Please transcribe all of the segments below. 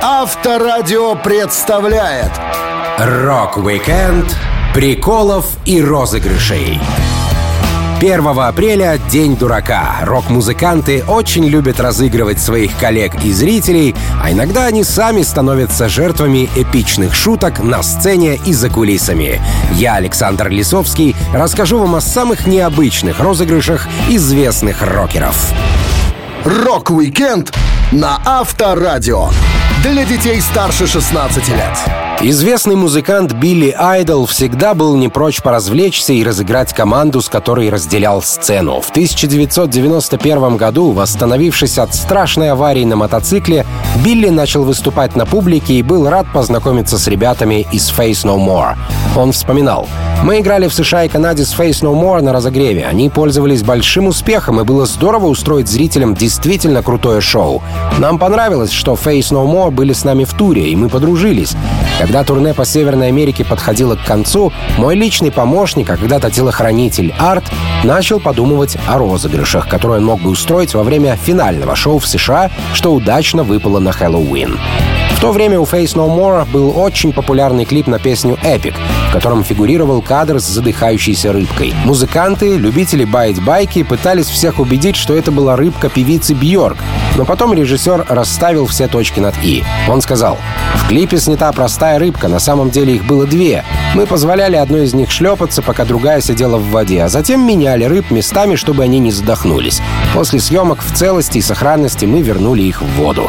Авторадио представляет Рок-викенд приколов и розыгрышей. 1 апреля — День дурака. Рок-музыканты очень любят разыгрывать своих коллег и зрителей, а иногда они сами становятся жертвами эпичных шуток на сцене и за кулисами. Я, Александр Лисовский, расскажу вам о самых необычных розыгрышах известных рокеров. Рок-викенд на Авторадио. Для детей старше 16 лет. Известный музыкант Билли Айдол всегда был не прочь поразвлечься и разыграть команду, с которой разделял сцену. В 1991 году, восстановившись от страшной аварии на мотоцикле, Билли начал выступать на публике и был рад познакомиться с ребятами из Faith No More. Он вспоминал. «Мы играли в США и Канаде с Faith No More на разогреве. Они пользовались большим успехом, и было здорово устроить зрителям действительно крутое шоу. Нам понравилось, что Face No More были с нами в туре, и мы подружились. Когда турне по Северной Америке подходило к концу, мой личный помощник, а когда-то телохранитель Арт, начал подумывать о розыгрышах, которые он мог бы устроить во время финального шоу в США, что удачно выпало на Хэллоуин. В то время у Face No More был очень популярный клип на песню «Epic», в котором фигурировал кадр с задыхающейся рыбкой. Музыканты, любители баять байки, пытались всех убедить, что это была рыбка певицы Бьорк, но потом режиссер расставил все точки над «и». Он сказал, «В клипе снята простая рыбка, на самом деле их было две. Мы позволяли одной из них шлепаться, пока другая сидела в воде, а затем меняли рыб местами, чтобы они не задохнулись. После съемок в целости и сохранности мы вернули их в воду».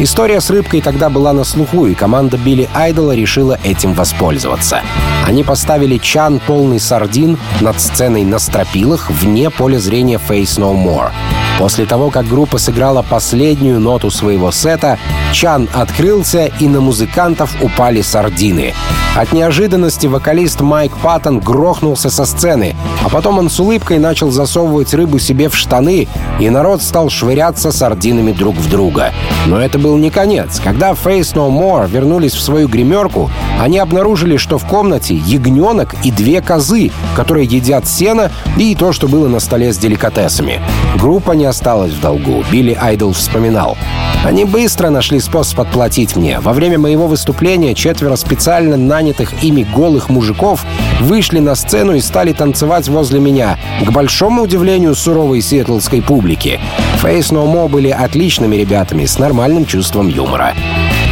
История с рыбкой тогда была на слуху, и команда Билли Айдола решила этим воспользоваться. Они поставили чан полный сардин над сценой на стропилах вне поля зрения Face No More. После того, как группа сыграла последнюю ноту своего сета, чан открылся, и на музыкантов упали сардины. От неожиданности вокалист Майк Паттон грохнулся со сцены, а потом он с улыбкой начал засовывать рыбу себе в штаны, и народ стал швыряться сардинами друг в друга. Но это был не конец. Когда Face No More вернулись в свою гримерку, они обнаружили, что в комнате ягненок и две козы, которые едят сено и то, что было на столе с деликатесами. Группа не осталась в долгу. Билли Айдол вспоминал. Они быстро нашли способ отплатить мне. Во время моего выступления четверо специально нанятых ими голых мужиков вышли на сцену и стали танцевать возле меня, к большому удивлению суровой сиэтлской публики. Face No More были отличными ребятами с нормальным чувством юмора.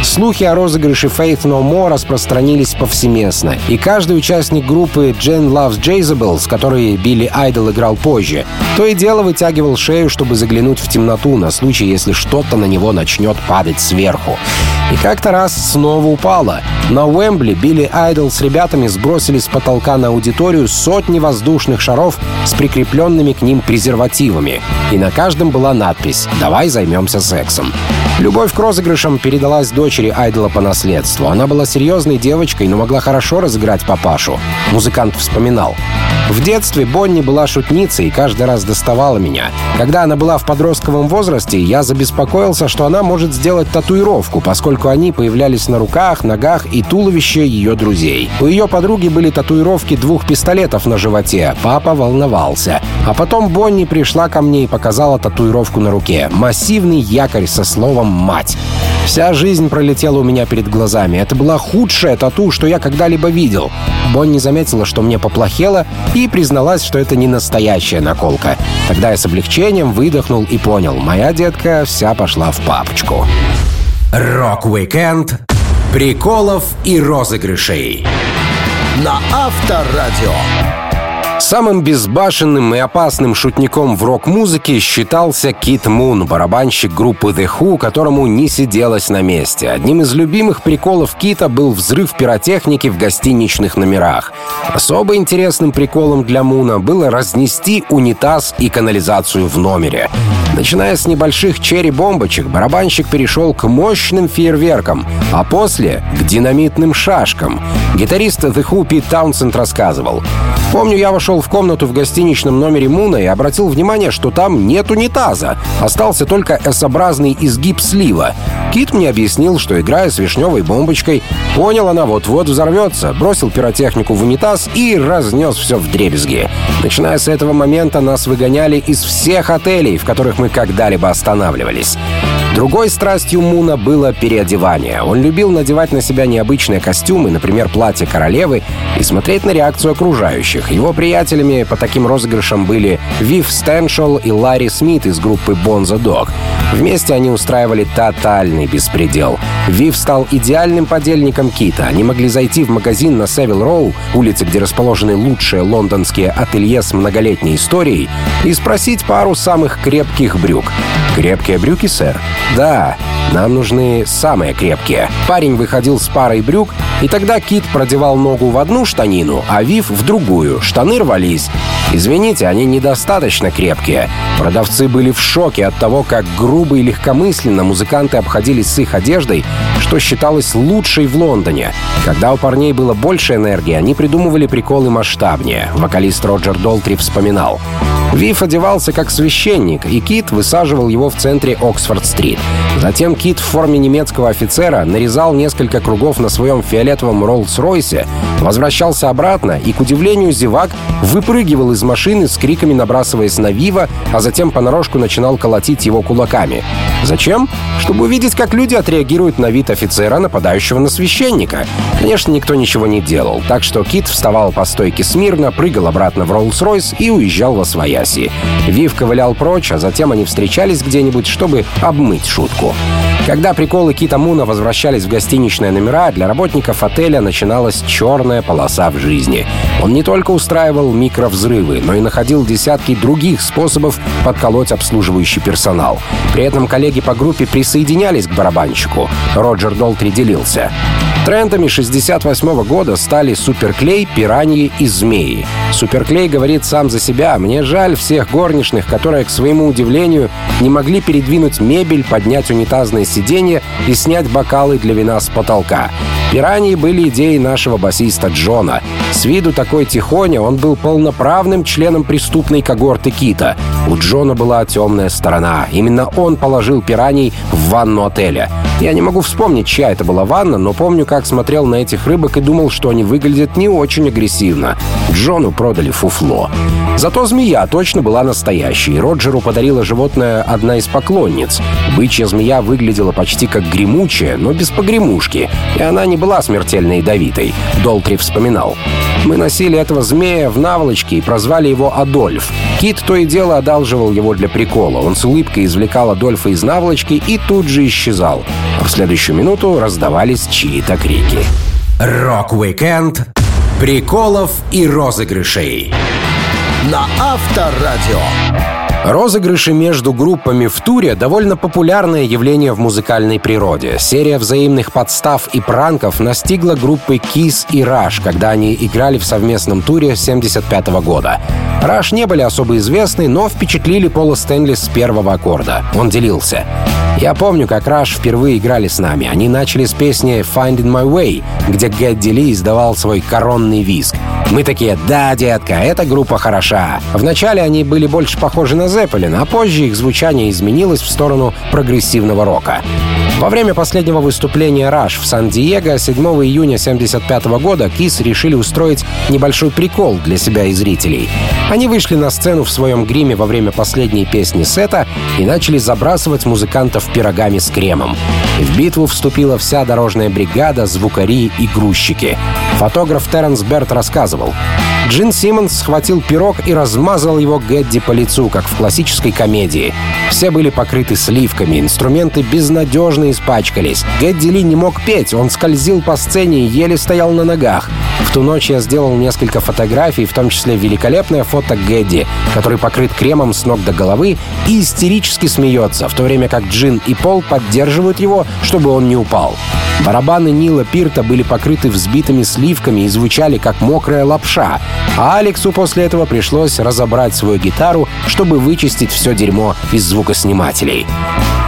Слухи о розыгрыше Faith No More распространились повсеместно, и каждый участник группы Jen Loves Jezebel, с которой Билли Айдол играл позже, то и дело вытягивал шею, чтобы заглянуть в темноту на случай, если что-то на него начнет падать сверху. И как-то раз снова упало. На Уэмбли Билли Айдол с ребятами сбросили с потолка на аудиторию сотни воздушных шаров с прикрепленными к ним презервативами. И на каждом была надпись «Давай займемся сексом». Любовь к розыгрышам передалась дочери Айдола по наследству. Она была серьезной девочкой, но могла хорошо разыграть папашу. Музыкант вспоминал. В детстве Бонни была шутницей и каждый раз доставала меня. Когда она была в подростковом возрасте, я забеспокоился, что она может сделать татуировку, поскольку они появлялись на руках, ногах и туловище ее друзей. У ее подруги были татуировки двух пистолетов на животе. Папа волновался. А потом Бонни пришла ко мне и показала татуировку на руке. Массивный якорь со словом «мать». Вся жизнь пролетела у меня перед глазами. Это была худшая тату, что я когда-либо видел. Бонни заметила, что мне поплохело, и призналась, что это не настоящая наколка. Тогда я с облегчением выдохнул и понял, моя детка вся пошла в папочку. Рок-викенд приколов и розыгрышей. На Авторадио. Самым безбашенным и опасным шутником в рок-музыке считался Кит Мун, барабанщик группы The Who, которому не сиделось на месте. Одним из любимых приколов Кита был взрыв пиротехники в гостиничных номерах. Особо интересным приколом для Муна было разнести унитаз и канализацию в номере. Начиная с небольших черри-бомбочек, барабанщик перешел к мощным фейерверкам, а после — к динамитным шашкам. Гитарист The Who Пит Таунсенд рассказывал. «Помню, я вошел в комнату в гостиничном номере Муна и обратил внимание, что там нет унитаза. Остался только S-образный изгиб слива. Кит мне объяснил, что, играя с вишневой бомбочкой, понял, она вот-вот взорвется, бросил пиротехнику в унитаз и разнес все в дребезги. Начиная с этого момента нас выгоняли из всех отелей, в которых мы когда-либо останавливались. Другой страстью Муна было переодевание. Он любил надевать на себя необычные костюмы, например, платье королевы, и смотреть на реакцию окружающих. Его приятелями по таким розыгрышам были Вив Стэншел и Ларри Смит из группы Бонза Дог. Вместе они устраивали тотальный беспредел. Вив стал идеальным подельником Кита. Они могли зайти в магазин на Севил Роу, улице, где расположены лучшие лондонские ателье с многолетней историей, и спросить пару самых крепких брюк. «Крепкие брюки, сэр?» «Да, нам нужны самые крепкие». Парень выходил с парой брюк, и тогда Кит продевал ногу в одну штанину, а Вив в другую. Штаны рвались. Извините, они недостаточно крепкие. Продавцы были в шоке от того, как грубо и легкомысленно музыканты обходились с их одеждой, что считалось лучшей в Лондоне. Когда у парней было больше энергии, они придумывали приколы масштабнее. Вокалист Роджер Долтри вспоминал. Вив одевался как священник, и Кит высаживал его в центре Оксфорд-стрит. Затем Кит в форме немецкого офицера нарезал несколько кругов на своем фиолетовом Роллс-Ройсе, возвращался обратно и, к удивлению зевак, выпрыгивал из машины с криками, набрасываясь на Вива, а затем понарошку начинал колотить его кулаками. Зачем? Чтобы увидеть, как люди отреагируют на вид офицера, нападающего на священника. Конечно, никто ничего не делал, так что Кит вставал по стойке смирно, прыгал обратно в Роллс-Ройс и уезжал во свояси. Вив ковылял прочь, а затем они встречались где-нибудь, чтобы обмыть шутку. Когда приколы Кита Муна возвращались в гостиничные номера, для работников отеля начиналась черная полоса в жизни. Он не только устраивал микровзрывы, но и находил десятки других способов подколоть обслуживающий персонал. При этом коллеги по группе присоединялись к барабанщику. Роджер Долтри делился. Трендами 68 года стали суперклей, пираньи и змеи. Суперклей говорит сам за себя. Мне жаль всех горничных, которые, к своему удивлению, не могли передвинуть мебель, поднять унитазные сиденья и снять бокалы для вина с потолка. Пираньи были идеей нашего басиста Джона. С виду такой тихоня он был полноправным членом преступной когорты Кита. У Джона была темная сторона. Именно он положил пираний в ванну отеля. Я не могу вспомнить, чья это была ванна, но помню, как смотрел на этих рыбок и думал, что они выглядят не очень агрессивно. Джону продали фуфло. Зато змея точно была настоящей. Роджеру подарила животное одна из поклонниц. Бычья змея выглядела почти как гремучая, но без погремушки. И она не была смертельно ядовитой. Долтри вспоминал. Мы носили этого змея в наволочке и прозвали его Адольф. Кит то и дело одалживал его для прикола. Он с улыбкой извлекал Адольфа из наволочки и тут же исчезал. А в следующую минуту раздавались чьи-то крики. Рок-викенд приколов и розыгрышей на Авторадио. Розыгрыши между группами в туре — довольно популярное явление в музыкальной природе. Серия взаимных подстав и пранков настигла группы Kiss и Rush, когда они играли в совместном туре 75 года. Rush не были особо известны, но впечатлили Пола Стэнли с первого аккорда. Он делился. Я помню, как Rush впервые играли с нами. Они начали с песни «Finding My Way», где Гэдди Ли издавал свой коронный визг. Мы такие «Да, детка, эта группа хороша». Вначале они были больше похожи на Зеппелин, а позже их звучание изменилось в сторону прогрессивного рока. Во время последнего выступления Rush в Сан-Диего 7 июня 1975 года Кис решили устроить небольшой прикол для себя и зрителей. Они вышли на сцену в своем гриме во время последней песни сета и начали забрасывать музыкантов пирогами с кремом. В битву вступила вся дорожная бригада, звукари и грузчики. Фотограф Терренс Берт рассказывал. Джин Симмонс схватил пирог и размазал его Гэдди по лицу, как в классической комедии. Все были покрыты сливками, инструменты безнадежно испачкались. Гэдди Ли не мог петь, он скользил по сцене и еле стоял на ногах. В ту ночь я сделал несколько фотографий, в том числе великолепное фото Гэдди, который покрыт кремом с ног до головы и истерически смеется, в то время как Джин и Пол поддерживают его, чтобы он не упал. Барабаны Нила Пирта были покрыты взбитыми сливками и звучали как мокрая лапша, а Алексу после этого пришлось разобрать свою гитару, чтобы вычистить все дерьмо из звукоснимателей.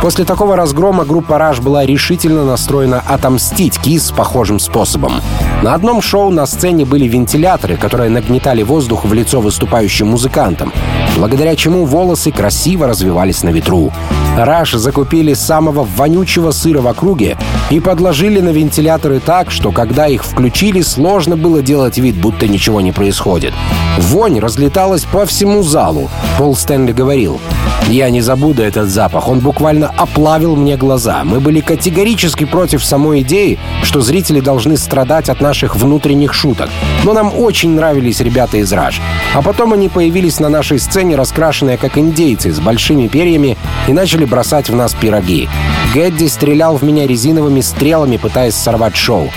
После такого разгрома группа Rush была решительно настроена отомстить Кис похожим способом. На одном шоу на сцене были вентиляторы, которые нагнетали воздух в лицо выступающим музыкантам, благодаря чему волосы красиво развивались на ветру. Rush закупили самого вонючего сыра в округе и подложили на вентиляторы так, что когда их включили, сложно было делать вид, будто ничего не происходит. Вонь разлеталась по всему залу. Пол Стэнли говорил, «Я не забуду этот запах, он буквально оплавил мне глаза. Мы были категорически против самой идеи, что зрители должны страдать от наших внутренних шуток. Но нам очень нравились ребята из Раш. А потом они появились на нашей сцене, раскрашенные как индейцы, с большими перьями, и начали бросать в нас пироги. Гэдди стрелял в меня резиновыми стрелами, пытаясь сорвать шоу.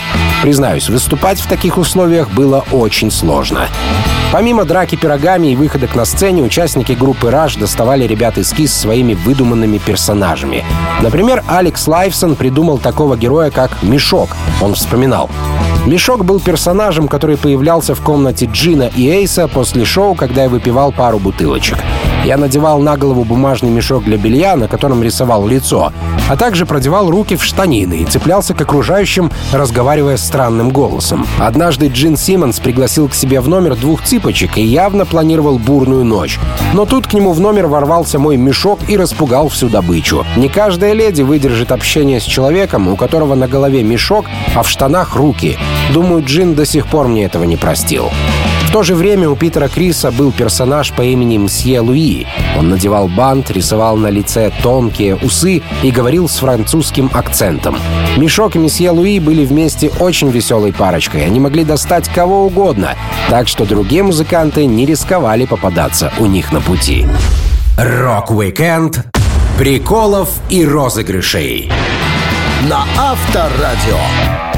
Признаюсь, выступать в таких условиях было очень сложно. Помимо драки пирогами и выходок на сцене, участники группы Rush доставали ребят из КИС своими выдуманными персонажами. Например, Алекс Лайфсон придумал такого героя, как Мешок. Он вспоминал. Мешок был персонажем, который появлялся в комнате Джина и Эйса после шоу, когда я выпивал пару бутылочек. Я надевал на голову бумажный мешок для белья, на котором рисовал лицо, а также продевал руки в штанины и цеплялся к окружающим, разговаривая странным голосом. Однажды Джин Симмонс пригласил к себе в номер двух цыпочек и явно планировал бурную ночь. Но тут к нему в номер ворвался мой мешок и распугал всю добычу. Не каждая леди выдержит общение с человеком, у которого на голове мешок, а в штанах руки. Думаю, Джин до сих пор мне этого не простил. В то же время у Питера Криса был персонаж по имени Мсье Луи. Он надевал бант, рисовал на лице тонкие усы и говорил с французским акцентом. Мешок и Месье Луи были вместе очень веселой парочкой. Они могли достать кого угодно, так что другие музыканты не рисковали попадаться у них на пути. Рок-викенд приколов и розыгрышей на Авторадио.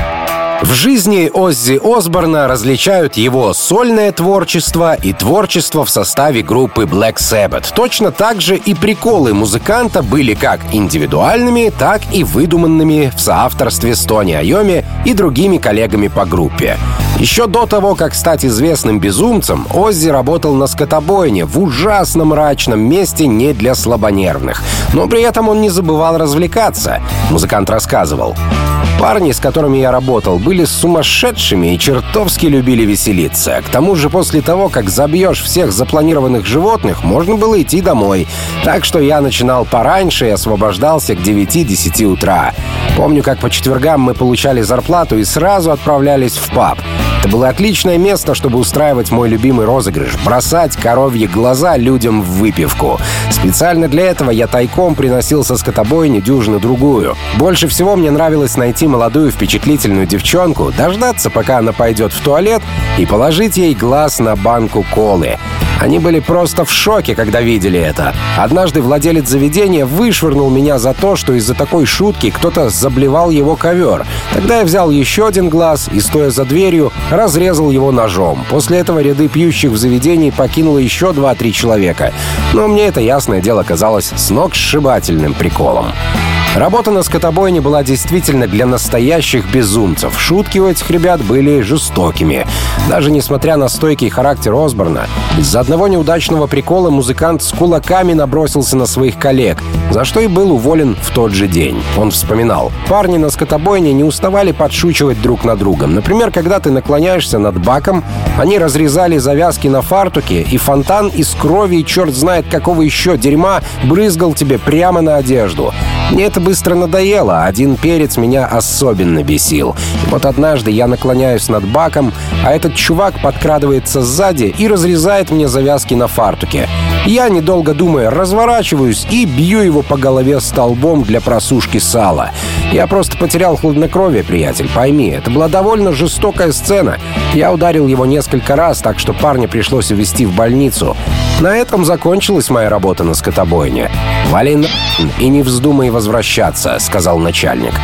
В жизни Оззи Осборна различают его сольное творчество и творчество в составе группы Black Sabbath. Точно так же и приколы музыканта были как индивидуальными, так и выдуманными в соавторстве с Тони Айоми и другими коллегами по группе. Еще до того, как стать известным безумцем, Оззи работал на скотобойне в ужасно мрачном месте не для слабонервных. Но при этом он не забывал развлекаться. Музыкант рассказывал. Парни, с которыми я работал, были сумасшедшими и чертовски любили веселиться. К тому же после того, как забьешь всех запланированных животных, можно было идти домой. Так что я начинал пораньше и освобождался к 9-10 утра. Помню, как по четвергам мы получали зарплату и сразу отправлялись в паб. Это было отличное место, чтобы устраивать мой любимый розыгрыш — бросать коровьи глаза людям в выпивку. Специально для этого я тайком приносил со скотобойни дюжину другую. Больше всего мне нравилось найти молодую впечатлительную девчонку, дождаться, пока она пойдет в туалет, и положить ей глаз на банку колы. Они были просто в шоке, когда видели это. Однажды владелец заведения вышвырнул меня за то, что из-за такой шутки кто-то заблевал его ковер. Тогда я взял еще один глаз и, стоя за дверью, разрезал его ножом. После этого ряды пьющих в заведении покинуло еще два-три человека. Но мне это, ясное дело, казалось сногсшибательным приколом. Работа на скотобойне была действительно для настоящих безумцев. Шутки у этих ребят были жестокими. Даже несмотря на стойкий характер Осборна, из-за одного неудачного прикола музыкант с кулаками набросился на своих коллег, за что и был уволен в тот же день. Он вспоминал. Парни на скотобойне не уставали подшучивать друг над другом. Например, когда ты наклоняешься над баком, они разрезали завязки на фартуке, и фонтан из крови и черт знает какого еще дерьма брызгал тебе прямо на одежду. Мне это быстро надоело, один перец меня особенно бесил. И вот однажды я наклоняюсь над баком, а этот чувак подкрадывается сзади и разрезает мне завязки на фартуке. Я, недолго думая, разворачиваюсь и бью его по голове столбом для просушки сала. Я просто потерял хладнокровие, приятель, пойми. Это была довольно жестокая сцена. Я ударил его несколько раз, так что парня пришлось увезти в больницу. На этом закончилась моя работа на скотобойне. «Вали и не вздумай возвращаться», — сказал начальник.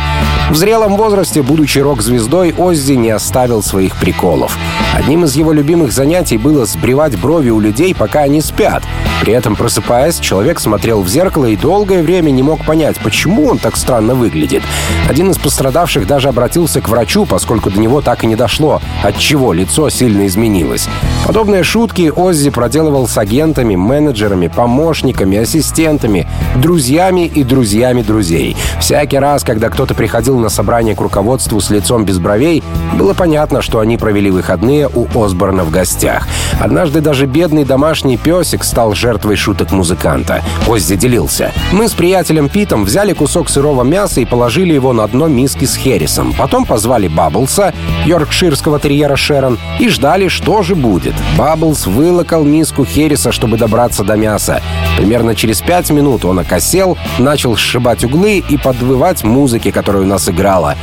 В зрелом возрасте, будучи рок-звездой, Оззи не оставил своих приколов. Одним из его любимых занятий было сбривать брови у людей, пока они спят. При этом, просыпаясь, человек смотрел в зеркало и долгое время не мог понять, почему он так странно выглядит. Один из пострадавших даже обратился к врачу, поскольку до него так и не дошло, от чего лицо сильно изменилось. Подобные шутки Оззи проделывал с агентами, менеджерами, помощниками, ассистентами, друзьями и друзьями друзей. Всякий раз, когда кто-то приходил на собрание к руководству с лицом без бровей, было понятно, что они провели выходные у Осборна в гостях. Однажды даже бедный домашний песик стал жертвой шуток музыканта. Оззи делился. Мы с приятелем Питом взяли кусок сырого мяса и положили его на дно миски с хересом. Потом позвали Бабблса, йоркширского терьера Шерон, и ждали, что же будет. Бабблс вылокал миску хереса, чтобы добраться до мяса. Примерно через пять минут он окосел, начал сшибать углы и подвывать музыки, которую нас играла.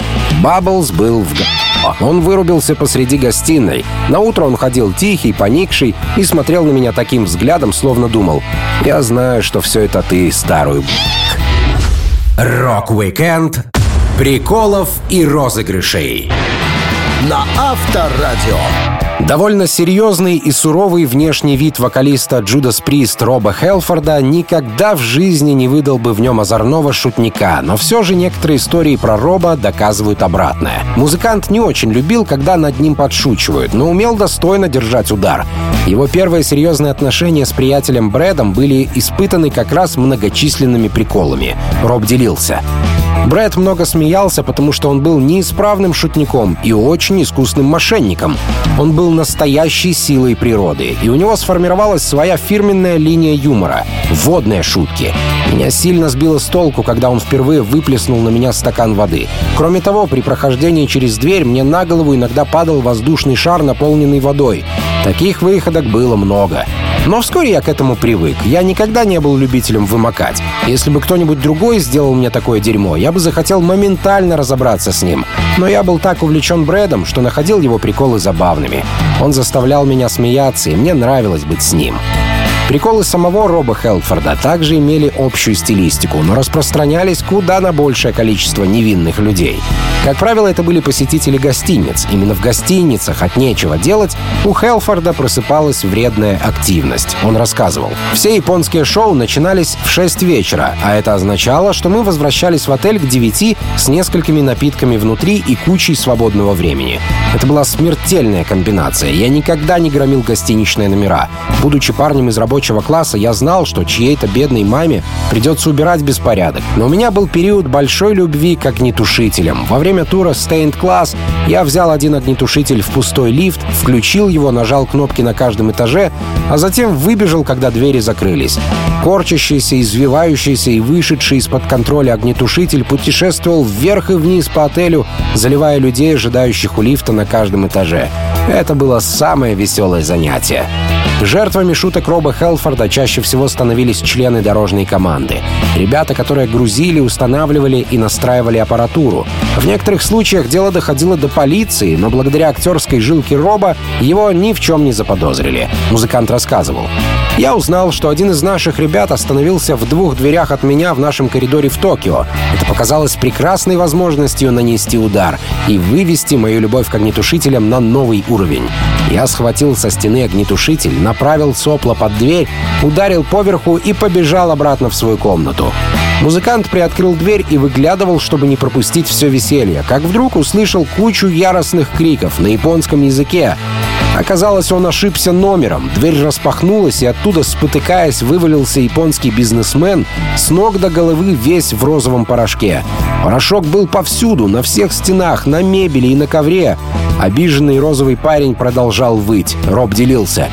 Бабблс был в... Он вырубился посреди гостиной. На утро он ходил тихий, поникший и смотрел на меня таким взглядом, словно думал, «Я знаю, что все это ты, старую Рок-викенд приколов и розыгрышей на Авторадио. Довольно серьезный и суровый внешний вид вокалиста Judas Priest Роба Хелфорда никогда в жизни не выдал бы в нем озорного шутника, но все же некоторые истории про Роба доказывают обратное. Музыкант не очень любил, когда над ним подшучивают, но умел достойно держать удар. Его первые серьезные отношения с приятелем Брэдом были испытаны как раз многочисленными приколами. Роб делился. Брэд много смеялся, потому что он был неисправным шутником и очень искусным мошенником. Он был настоящей силой природы, и у него сформировалась своя фирменная линия юмора — водные шутки. Меня сильно сбило с толку, когда он впервые выплеснул на меня стакан воды. Кроме того, при прохождении через дверь мне на голову иногда падал воздушный шар, наполненный водой. Таких выходок было много. Но вскоре я к этому привык. Я никогда не был любителем вымокать. Если бы кто-нибудь другой сделал мне такое дерьмо, я бы захотел моментально разобраться с ним. Но я был так увлечен Брэдом, что находил его приколы забавными. Он заставлял меня смеяться, и мне нравилось быть с ним. Приколы самого Роба Хелфорда также имели общую стилистику, но распространялись куда на большее количество невинных людей. Как правило, это были посетители гостиниц. Именно в гостиницах от нечего делать у Хелфорда просыпалась вредная активность. Он рассказывал. Все японские шоу начинались в 6 вечера, а это означало, что мы возвращались в отель к 9 с несколькими напитками внутри и кучей свободного времени. Это была смертельная комбинация. Я никогда не громил гостиничные номера. Будучи парнем из работы рабочего класса я знал, что чьей-то бедной маме придется убирать беспорядок. Но у меня был период большой любви к огнетушителям. Во время тура Stained Class я взял один огнетушитель в пустой лифт, включил его, нажал кнопки на каждом этаже, а затем выбежал, когда двери закрылись. Корчащийся, извивающийся и вышедший из-под контроля огнетушитель путешествовал вверх и вниз по отелю, заливая людей, ожидающих у лифта на каждом этаже. Это было самое веселое занятие. Жертвами шуток Роба Хелфорда чаще всего становились члены дорожной команды. Ребята, которые грузили, устанавливали и настраивали аппаратуру. В некоторых случаях дело доходило до полиции, но благодаря актерской жилке Роба его ни в чем не заподозрили. Музыкант рассказывал. Я узнал, что один из наших ребят остановился в двух дверях от меня в нашем коридоре в Токио. Это показалось прекрасной возможностью нанести удар и вывести мою любовь к огнетушителям на новый уровень. Я схватил со стены огнетушитель, направил сопло под дверь, ударил поверху и побежал обратно в свою комнату. Музыкант приоткрыл дверь и выглядывал, чтобы не пропустить все веселье, как вдруг услышал кучу яростных криков на японском языке. Оказалось, он ошибся номером. Дверь распахнулась, и оттуда, спотыкаясь, вывалился японский бизнесмен с ног до головы весь в розовом порошке. Порошок был повсюду, на всех стенах, на мебели и на ковре. Обиженный розовый парень продолжал выть. Роб делился.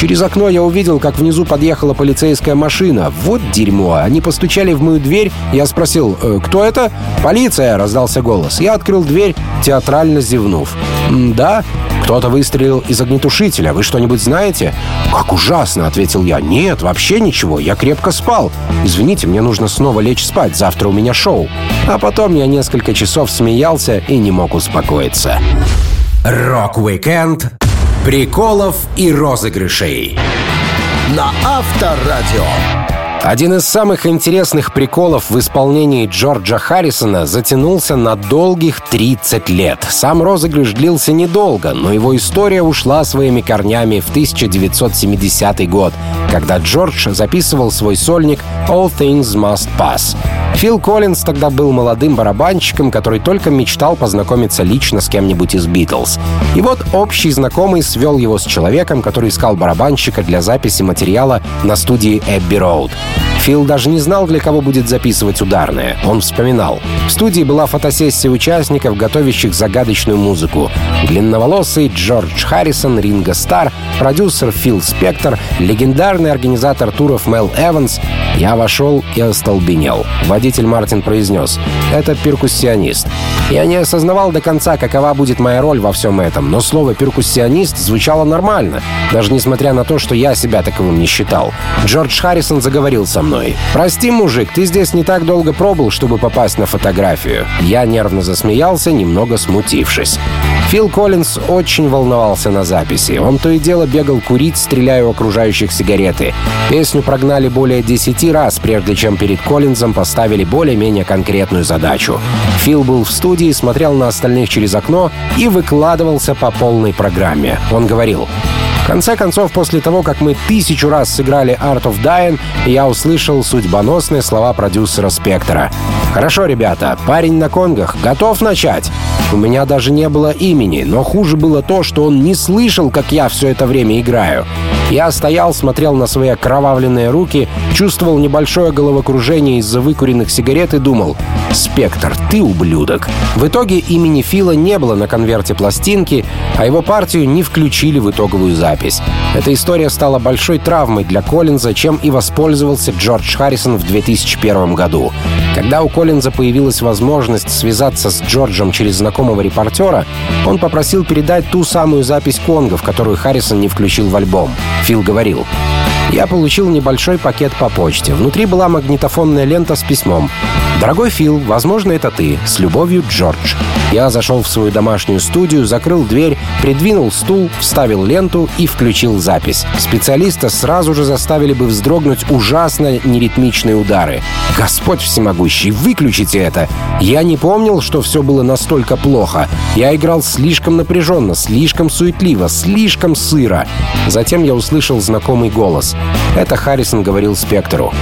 Через окно я увидел, как внизу подъехала полицейская машина. Вот дерьмо. Они постучали в мою дверь. Я спросил, э, кто это? «Полиция!» — раздался голос. Я открыл дверь, театрально зевнув. «Да?» «Кто-то выстрелил из огнетушителя. Вы что-нибудь знаете?» «Как ужасно!» — ответил я. «Нет, вообще ничего. Я крепко спал. Извините, мне нужно снова лечь спать. Завтра у меня шоу». А потом я несколько часов смеялся и не мог успокоиться. Рок-викенд приколов и розыгрышей на Авторадио. Один из самых интересных приколов в исполнении Джорджа Харрисона затянулся на долгих 30 лет. Сам розыгрыш длился недолго, но его история ушла своими корнями в 1970 год, когда Джордж записывал свой сольник «All Things Must Pass». Фил Коллинз тогда был молодым барабанщиком, который только мечтал познакомиться лично с кем-нибудь из «Битлз». И вот общий знакомый свел его с человеком, который искал барабанщика для записи материала на студии «Эбби Роуд». Фил даже не знал, для кого будет записывать ударное. Он вспоминал. В студии была фотосессия участников, готовящих загадочную музыку. Длинноволосый Джордж Харрисон, Ринго Стар, продюсер Фил Спектор, легендарный организатор туров Мел Эванс. Я вошел и остолбенел. Водитель Мартин произнес «Это перкуссионист». Я не осознавал до конца, какова будет моя роль во всем этом, но слово «перкуссионист» звучало нормально, даже несмотря на то, что я себя таковым не считал. Джордж Харрисон заговорил со мной. «Прости, мужик, ты здесь не так долго пробыл, чтобы попасть на фотографию». Я нервно засмеялся, немного смутившись. Фил Коллинз очень волновался на записи. Он то и дело бегал курить, стреляя у окружающих сигареты. Песню прогнали более десяти раз, прежде чем перед Коллинзом поставили более-менее конкретную задачу. Фил был в студии, смотрел на остальных через окно и выкладывался по полной программе. Он говорил, конце концов, после того, как мы тысячу раз сыграли Art of Dying, я услышал судьбоносные слова продюсера Спектора. «Хорошо, ребята, парень на конгах, готов начать?» У меня даже не было имени, но хуже было то, что он не слышал, как я все это время играю. Я стоял, смотрел на свои окровавленные руки, чувствовал небольшое головокружение из-за выкуренных сигарет и думал «Спектр, ты ублюдок». В итоге имени Фила не было на конверте пластинки, а его партию не включили в итоговую запись. Эта история стала большой травмой для Коллинза, чем и воспользовался Джордж Харрисон в 2001 году. Когда у Коллинза появилась возможность связаться с Джорджем через знакомого репортера, он попросил передать ту самую запись конгов, которую Харрисон не включил в альбом. Фил говорил, я получил небольшой пакет по почте. Внутри была магнитофонная лента с письмом. «Дорогой Фил, возможно, это ты. С любовью, Джордж». Я зашел в свою домашнюю студию, закрыл дверь, придвинул стул, вставил ленту и включил запись. Специалиста сразу же заставили бы вздрогнуть ужасно неритмичные удары. «Господь всемогущий, выключите это!» Я не помнил, что все было настолько плохо. Я играл слишком напряженно, слишком суетливо, слишком сыро. Затем я услышал знакомый голос. Это Харрисон говорил Спектру.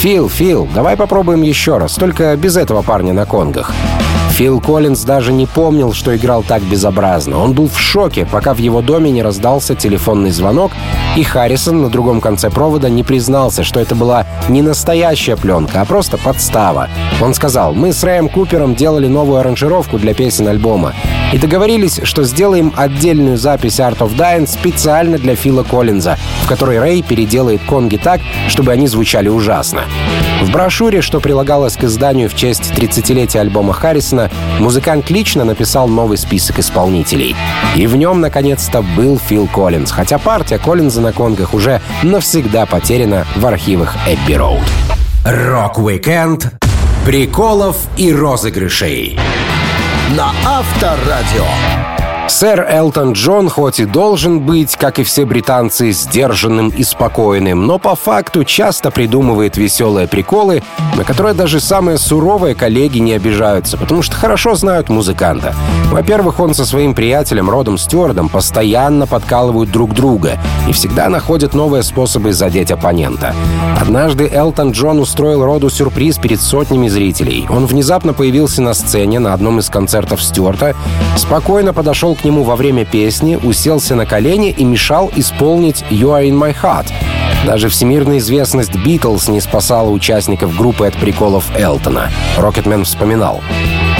«Фил, Фил, давай попробуем еще раз, только без этого парня на конгах». Фил Коллинз даже не помнил, что играл так безобразно. Он был в шоке, пока в его доме не раздался телефонный звонок, и Харрисон на другом конце провода не признался, что это была не настоящая пленка, а просто подстава. Он сказал, мы с Рэем Купером делали новую аранжировку для песен альбома и договорились, что сделаем отдельную запись Art of Dying специально для Фила Коллинза, в которой Рэй переделает конги так, чтобы они звучали ужасно. В брошюре, что прилагалось к изданию в честь 30-летия альбома Харрисона, музыкант лично написал новый список исполнителей. И в нем, наконец-то, был Фил Коллинз, хотя партия Коллинза на конгах уже навсегда потеряна в архивах Abbey Road. Рок-викенд приколов и розыгрышей на Авторадио. Сэр Элтон Джон хоть и должен быть, как и все британцы, сдержанным и спокойным, но по факту часто придумывает веселые приколы, на которые даже самые суровые коллеги не обижаются, потому что хорошо знают музыканта. Во-первых, он со своим приятелем Родом Стюардом постоянно подкалывают друг друга и всегда находят новые способы задеть оппонента. Однажды Элтон Джон устроил Роду сюрприз перед сотнями зрителей. Он внезапно появился на сцене на одном из концертов Стюарта, спокойно подошел к нему во время песни, уселся на колени и мешал исполнить «You are in my heart». Даже всемирная известность Битлз не спасала участников группы от приколов Элтона. Рокетмен вспоминал.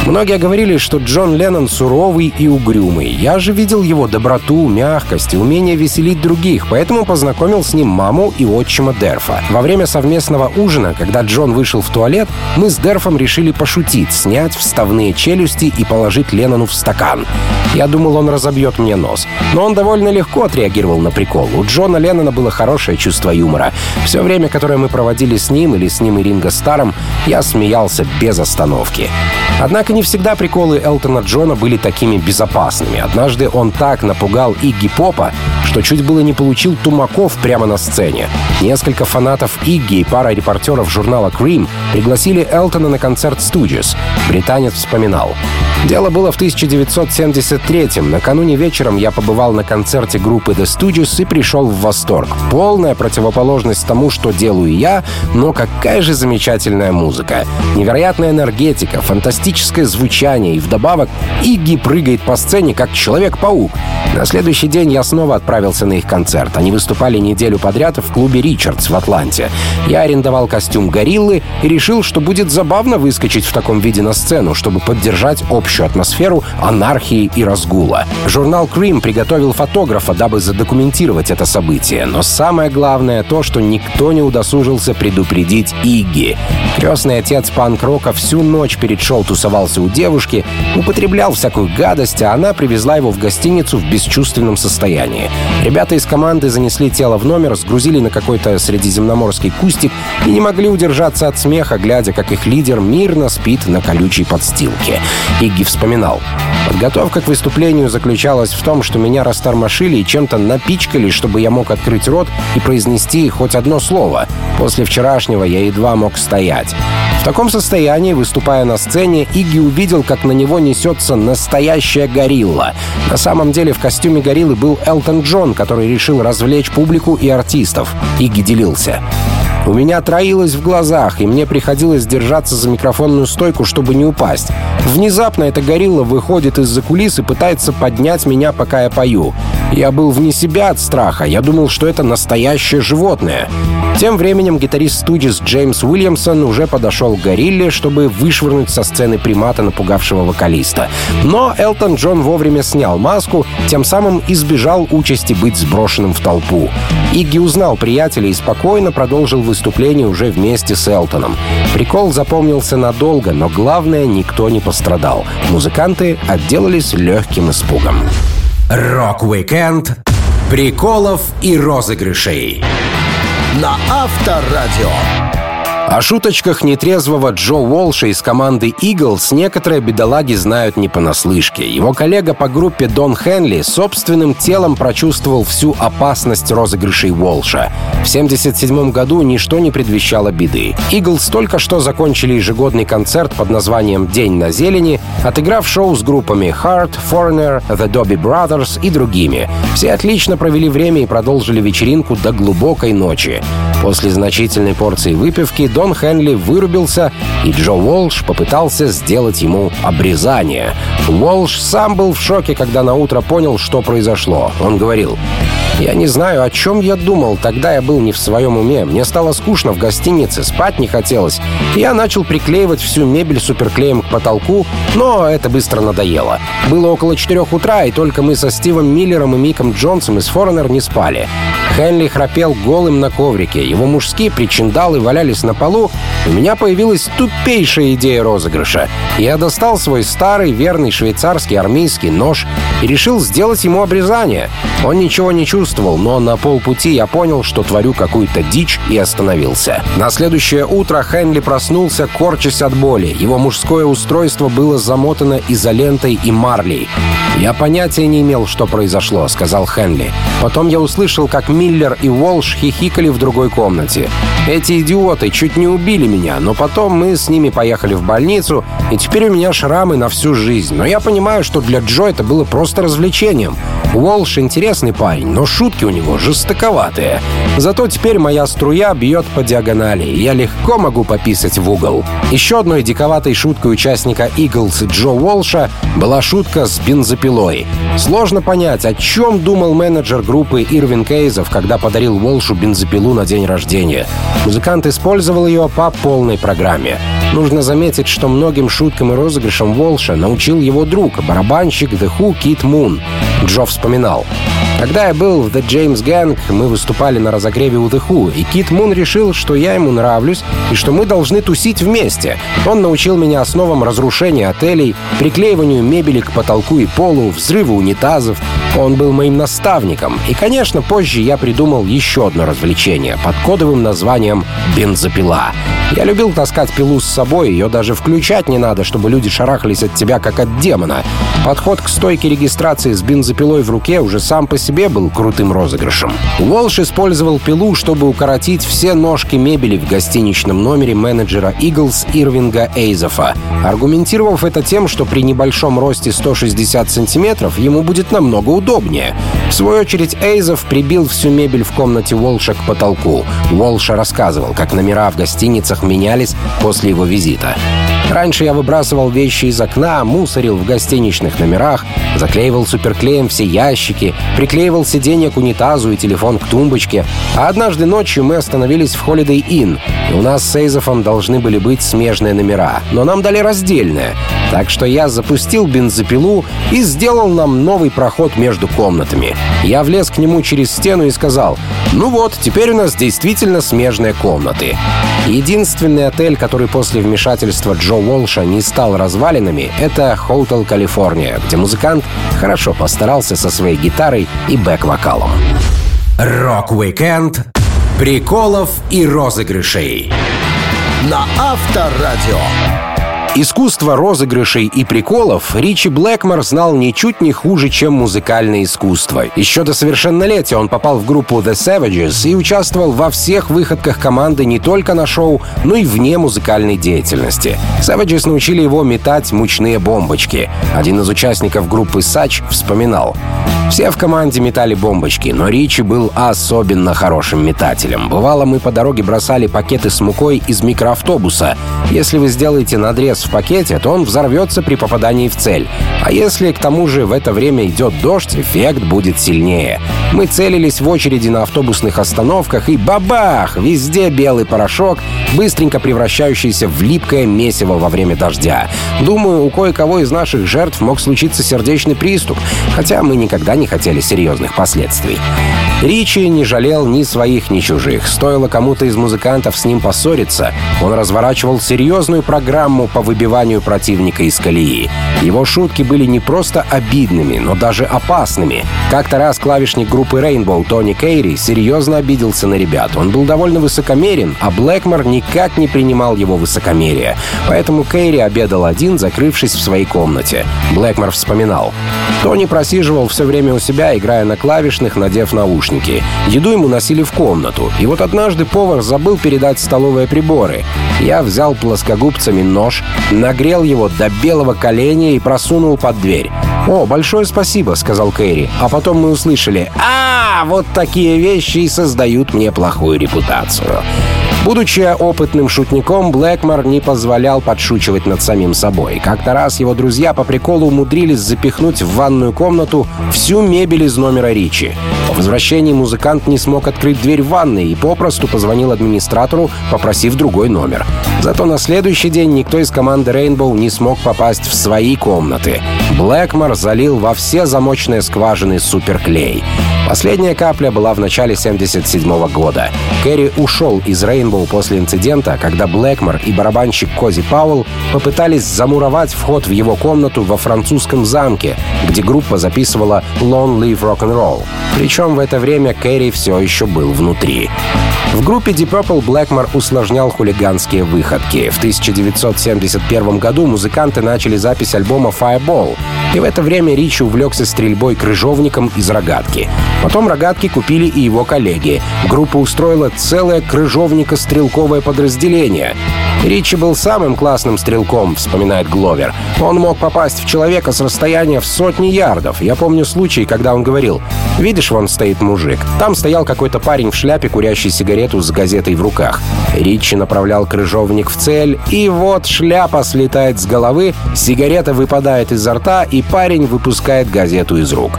Многие говорили, что Джон Леннон суровый и угрюмый. Я же видел его доброту, мягкость и умение веселить других, поэтому познакомил с ним маму и отчима Дерфа. Во время совместного ужина, когда Джон вышел в туалет, мы с Дерфом решили пошутить, снять вставные челюсти и положить Леннону в стакан. Я думал, он разобьет мне нос. Но он довольно легко отреагировал на прикол. У Джона Леннона было хорошее чувство юмора. Все время, которое мы проводили с ним или с ним и Ринго Старом, я смеялся без остановки. Однако не всегда приколы Элтона Джона были такими безопасными. Однажды он так напугал Игги Попа, что чуть было не получил тумаков прямо на сцене. Несколько фанатов Игги и пара репортеров журнала Cream пригласили Элтона на концерт Stooges. Британец вспоминал. Дело было в 1973-м. Накануне вечером я побывал на концерте группы The Stooges и пришел в восторг. Полная противоположность тому, что делаю я, но какая же замечательная музыка. Невероятная энергетика, фантастическое звучание и вдобавок Игги прыгает по сцене, как Человек-паук. На следующий день я снова отправился на их концерт. Они выступали неделю подряд в клубе «Ричардс» в Атланте. Я арендовал костюм гориллы и решил, что будет забавно выскочить в таком виде на сцену, чтобы поддержать общую атмосферу анархии и разгула. Журнал Cream приготовил фотографа, дабы задокументировать это событие. Но самое главное то, что никто не удосужился предупредить Игги. Крестный отец панк-рока всю ночь перед шоу тусовался у девушки, употреблял всякую гадость, а она привезла его в гостиницу в бесчувственном состоянии. Ребята из команды занесли тело в номер, сгрузили на какой-то средиземноморский кустик и не могли удержаться от смеха, глядя, как их лидер мирно спит на колючей подстилке. Игги вспоминал. Подготовка к выступлению заключалась в том, что меня растормошили и чем-то напичкали, чтобы я мог открыть рот и произнести хоть одно слово. После вчерашнего я едва мог стоять. В таком состоянии, выступая на сцене, Игги увидел, как на него несется настоящая горилла. На самом деле в костюме гориллы был Элтон Джон, который решил развлечь публику и артистов. Игги делился. У меня троилось в глазах, и мне приходилось держаться за микрофонную стойку, чтобы не упасть. Внезапно эта горилла выходит из-за кулис и пытается поднять меня, пока я пою. Я был вне себя от страха. Я думал, что это настоящее животное. Тем временем гитарист Stooges Джеймс Уильямсон уже подошел к горилле, чтобы вышвырнуть со сцены примата напугавшего вокалиста. Но Элтон Джон вовремя снял маску, тем самым избежал участи быть сброшенным в толпу. Игги узнал приятеля и спокойно продолжил выступление уже вместе с Элтоном. Прикол запомнился надолго, но главное, никто не пострадал. Музыканты отделались легким испугом. Рок-викенд приколов и розыгрышей на Авторадио. О шуточках нетрезвого Джо Уолша из команды Eagles некоторые бедолаги знают не понаслышке. Его коллега по группе Дон Хенли собственным телом прочувствовал всю опасность розыгрышей Уолша. В 1977 году ничто не предвещало беды. Eagles только что закончили ежегодный концерт под названием «День на зелени», отыграв шоу с группами Heart, Foreigner, The Dobby Brothers и другими. Все отлично провели время и продолжили вечеринку до глубокой ночи. После значительной порции выпивки Дон Хенли вырубился, и Джо Уолш попытался сделать ему обрезание. Уолш сам был в шоке, когда на утро понял, что произошло. Он говорил, я не знаю, о чем я думал. Тогда я был не в своем уме. Мне стало скучно в гостинице, спать не хотелось. Я начал приклеивать всю мебель суперклеем к потолку, но это быстро надоело. Было около четырех утра, и только мы со Стивом Миллером и Миком Джонсом из Форенер не спали. Хенли храпел голым на коврике. Его мужские причиндалы валялись на полу. У меня появилась тупейшая идея розыгрыша. Я достал свой старый верный швейцарский армейский нож и решил сделать ему обрезание. Он ничего не чувствовал, но на полпути я понял, что творю какую-то дичь и остановился. На следующее утро Хенли проснулся, корчась от боли. Его мужское устройство было замотано изолентой и марлей. «Я понятия не имел, что произошло», — сказал Хенли. Потом я услышал, как Миллер и Уолш хихикали в другой комнате. Эти идиоты чуть не убили меня, но потом мы с ними поехали в больницу, и теперь у меня шрамы на всю жизнь. Но я понимаю, что для Джо это было просто развлечением. Уолш интересный парень, но шутки у него жестоковатые. Зато теперь моя струя бьет по диагонали, и я легко могу пописать в угол. Еще одной диковатой шуткой участника Eagles Джо Уолша была шутка с бензопилой. Сложно понять, о чем думал менеджер группы Ирвин Кейзов, когда подарил Уолшу бензопилу на день рождения. Музыкант использовал ее по полной программе. Нужно заметить, что многим шуткам и розыгрышам Волша научил его друг, барабанщик The Who Кит Мун. Джо вспоминал. Когда я был в The James Gang, мы выступали на разогреве у The Who, и Кит Мун решил, что я ему нравлюсь и что мы должны тусить вместе. Он научил меня основам разрушения отелей, приклеиванию мебели к потолку и полу, взрыву унитазов. Он был моим наставником. И, конечно, позже я придумал еще одно развлечение под кодовым названием «бензопила». Я любил таскать пилу с собой, ее даже включать не надо, чтобы люди шарахались от тебя, как от демона. Подход к стойке регистрации с бензопилой в руке уже сам по себе был крутым розыгрышем. Уолш использовал пилу, чтобы укоротить все ножки мебели в гостиничном номере менеджера Eagles Ирвинга Эйзофа, аргументировав это тем, что при небольшом росте 160 сантиметров ему будет намного удобнее. В свою очередь Эйзов прибил всю мебель в комнате Уолша к потолку. Уолша рассказывал, как номера в гостиницах менялись после его визита. Раньше я выбрасывал вещи из окна, мусорил в гостиничных номерах, заклеивал суперклеем все ящики, приклеивал сиденье к унитазу и телефон к тумбочке. А однажды ночью мы остановились в Holiday Inn, и у нас с Эйзофом должны были быть смежные номера, но нам дали раздельное. Так что я запустил бензопилу и сделал нам новый проход между комнатами. Я влез к нему через стену и сказал, ну вот, теперь у нас действительно смежные комнаты. Единственный отель, который после вмешательства Джо Уолша не стал развалинами, это Hotel California, где музыкант хорошо постарался со своей гитарой и бэк-вокалом. Рок-викенд приколов и розыгрышей на Авторадио. Искусство розыгрышей и приколов Ричи Блэкмор знал ничуть не хуже, чем музыкальное искусство. Еще до совершеннолетия он попал в группу The Savages и участвовал во всех выходках команды не только на шоу, но и вне музыкальной деятельности. Savages научили его метать мучные бомбочки. Один из участников группы Сач вспоминал. Все в команде метали бомбочки, но Ричи был особенно хорошим метателем. Бывало, мы по дороге бросали пакеты с мукой из микроавтобуса. Если вы сделаете надрез в пакете, то он взорвется при попадании в цель. А если к тому же в это время идет дождь, эффект будет сильнее. Мы целились в очереди на автобусных остановках и бабах! Везде белый порошок, быстренько превращающийся в липкое месиво во время дождя. Думаю, у кое-кого из наших жертв мог случиться сердечный приступ, хотя мы никогда не хотели серьезных последствий. Ричи не жалел ни своих, ни чужих. Стоило кому-то из музыкантов с ним поссориться, он разворачивал серьезную программу по выбиванию противника из колеи. Его шутки были не просто обидными, но даже опасными. Как-то раз клавишник группы Rainbow Тони Кейри серьезно обиделся на ребят. Он был довольно высокомерен, а Блэкмор никак не принимал его высокомерие. Поэтому Кейри обедал один, закрывшись в своей комнате. Блэкмор вспоминал. Тони просиживал все время у себя, играя на клавишных, надев наушники. Еду ему носили в комнату. И вот однажды повар забыл передать столовые приборы. Я взял плоскогубцами нож, нагрел его до белого коленя и просунул под дверь. «О, большое спасибо», — сказал Кэрри. А потом мы услышали «А, вот такие вещи и создают мне плохую репутацию». Будучи опытным шутником, Блэкмор не позволял подшучивать над самим собой. Как-то раз его друзья по приколу умудрились запихнуть в ванную комнату всю мебель из номера Ричи. По возвращении музыкант не смог открыть дверь ванной и попросту позвонил администратору, попросив другой номер. Зато на следующий день никто из команды Rainbow не смог попасть в свои комнаты. Блэкмор залил во все замочные скважины суперклей. Последняя капля была в начале 77 года. Кэрри ушел из Rainbow после инцидента, когда Блэкмор и барабанщик Кози Пауэлл попытались замуровать вход в его комнату во французском замке, где группа записывала «Long Live Rock'n'Roll». Причем в это время Кэрри все еще был внутри. В группе Deep Purple Блэкмор усложнял хулиганские выходки. В 1971 году музыканты начали запись альбома Fireball, и в это время Ричи увлекся стрельбой крыжовником из рогатки. Потом рогатки купили и его коллеги. Группа устроила целое крыжовнико-стрелковое подразделение. Ричи был самым классным стрелком, вспоминает Гловер. Он мог попасть в человека с расстояния в сотни ярдов. Я помню случай, когда он говорил, «Видишь, вон стоит мужик. Там стоял какой-то парень в шляпе, курящий сигарету с газетой в руках. Ричи направлял крыжовник в цель, и вот шляпа слетает с головы, сигарета выпадает изо рта, и парень выпускает газету из рук.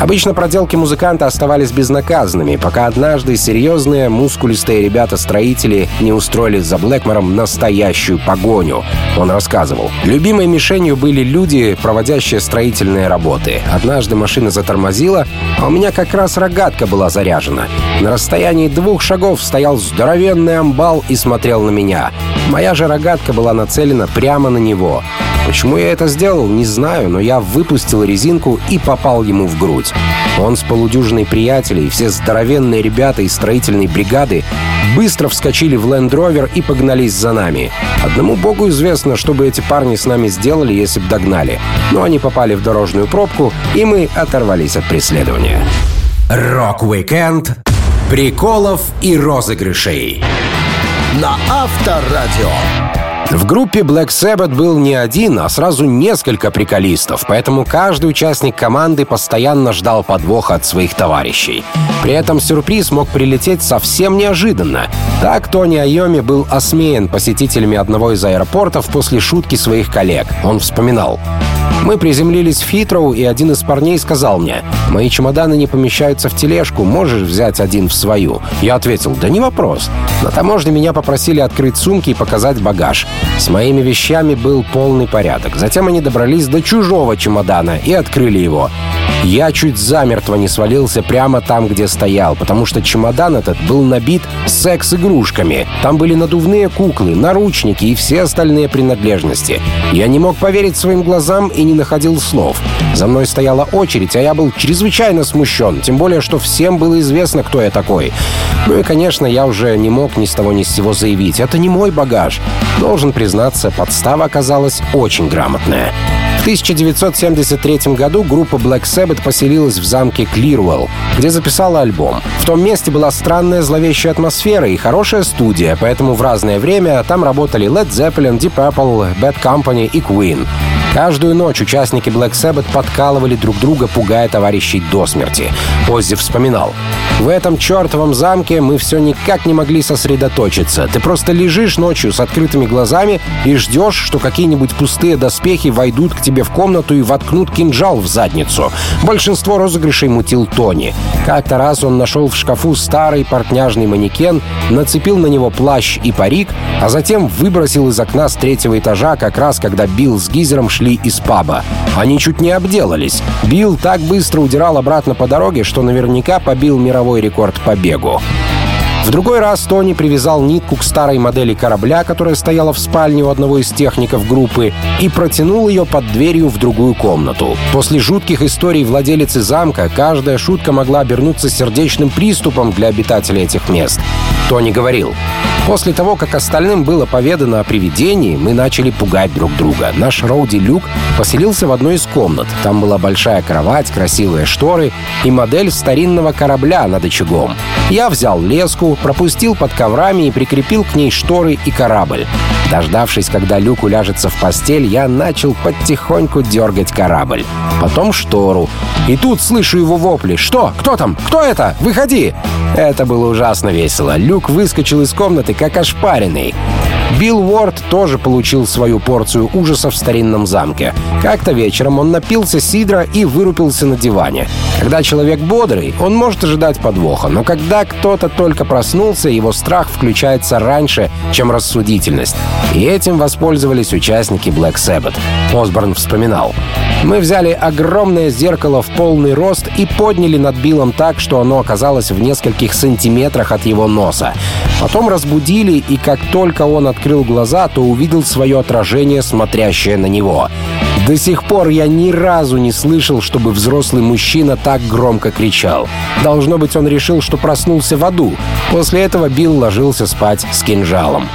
Обычно проделки музыканта оставались безнаказанными, пока однажды серьезные, мускулистые ребята-строители не устроили за Блэкмором настоящую погоню. Он рассказывал. Любимой мишенью были люди, проводящие строительные работы. Однажды машина затормозила, а у меня как раз рогатка была заряжена. На расстоянии двух шагов стоял здоровенный амбал и смотрел на меня. Моя же рогатка была нацелена прямо на него. Почему я это сделал, не знаю, но я выпустил резинку и попал ему в грудь. Он с полудюжиной приятелей, все здоровенные ребята из строительной бригады быстро вскочили в Land Rover и погнались за нами. Одному богу известно, что бы эти парни с нами сделали, если бы догнали. Но они попали в дорожную пробку, и мы оторвались от преследования. Рок-викенд приколов и розыгрышей на Авторадио. В группе Black Sabbath был не один, а сразу несколько приколистов, поэтому каждый участник команды постоянно ждал подвоха от своих товарищей. При этом сюрприз мог прилететь совсем неожиданно. Так Тони Айоми был осмеян посетителями одного из аэропортов после шутки своих коллег. Он вспоминал. Мы приземлились в Хитроу, и один из парней сказал мне, «Мои чемоданы не помещаются в тележку, можешь взять один в свою?» Я ответил, «Да не вопрос». На таможне меня попросили открыть сумки и показать багаж. С моими вещами был полный порядок. Затем они добрались до чужого чемодана и открыли его. Я чуть замертво не свалился прямо там, где стоял, потому что чемодан этот был набит секс-игрушками. Там были надувные куклы, наручники и все остальные принадлежности. Я не мог поверить своим глазам и не находил слов. За мной стояла очередь, а я был чрезвычайно смущен, тем более, что всем было известно, кто я такой. Ну и, конечно, я уже не мог ни с того ни с сего заявить. Это не мой багаж. Должен признаться, подстава оказалась очень грамотная. В 1973 году группа Black Sabbath поселилась в замке Клирвелл, где записала альбом. В том месте была странная зловещая атмосфера и хорошая студия, поэтому в разное время там работали Led Zeppelin, Deep Purple, Bad Company и Queen. Каждую ночь участники Black Sabbath подкалывали друг друга, пугая товарищей до смерти. Оззи вспоминал. «В этом чертовом замке мы все никак не могли сосредоточиться. Ты просто лежишь ночью с открытыми глазами и ждешь, что какие-нибудь пустые доспехи войдут к тебе в комнату и воткнут кинжал в задницу. Большинство розыгрышей мутил Тони. Как-то раз он нашел в шкафу старый портняжный манекен, нацепил на него плащ и парик, а затем выбросил из окна с третьего этажа, как раз когда Билл с Гизером шли из паба. Они чуть не обделались. Билл так быстро удирал обратно по дороге, что наверняка побил мировой рекорд по бегу. В другой раз Тони привязал нитку к старой модели корабля, которая стояла в спальне у одного из техников группы, и протянул ее под дверью в другую комнату. После жутких историй владелицы замка каждая шутка могла обернуться сердечным приступом для обитателей этих мест. Тони говорил, После того, как остальным было поведано о привидении, мы начали пугать друг друга. Наш Роуди Люк поселился в одной из комнат. Там была большая кровать, красивые шторы и модель старинного корабля над очагом. Я взял леску, пропустил под коврами и прикрепил к ней шторы и корабль. Дождавшись, когда Люк уляжется в постель, я начал потихоньку дергать корабль. Потом штору. И тут слышу его вопли. «Что? Кто там? Кто это? Выходи!» Это было ужасно весело. Люк выскочил из комнаты, как ошпаренный. Билл Уорд тоже получил свою порцию ужасов в старинном замке. Как-то вечером он напился сидра и вырупился на диване. Когда человек бодрый, он может ожидать подвоха, но когда кто-то только проснулся, его страх включается раньше, чем рассудительность. И этим воспользовались участники Black Sabbath. Осборн вспоминал. Мы взяли огромное зеркало в полный рост и подняли над Биллом так, что оно оказалось в нескольких сантиметрах от его носа. Потом разбудили, и как только он открыл глаза, то увидел свое отражение, смотрящее на него. До сих пор я ни разу не слышал, чтобы взрослый мужчина так громко кричал. Должно быть, он решил, что проснулся в аду. После этого Билл ложился спать с кинжалом.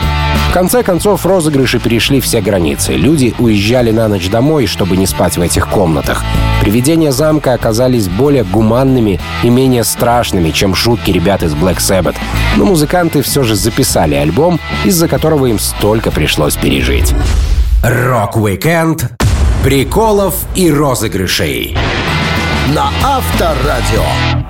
В конце концов, розыгрыши перешли все границы. Люди уезжали на ночь домой, чтобы не спать в этих комнатах. Привидения замка оказались более гуманными и менее страшными, чем шутки ребят из Black Sabbath. Но музыканты все же записали альбом, из-за которого им столько пришлось пережить. Рок-викенд приколов и розыгрышей на Авторадио.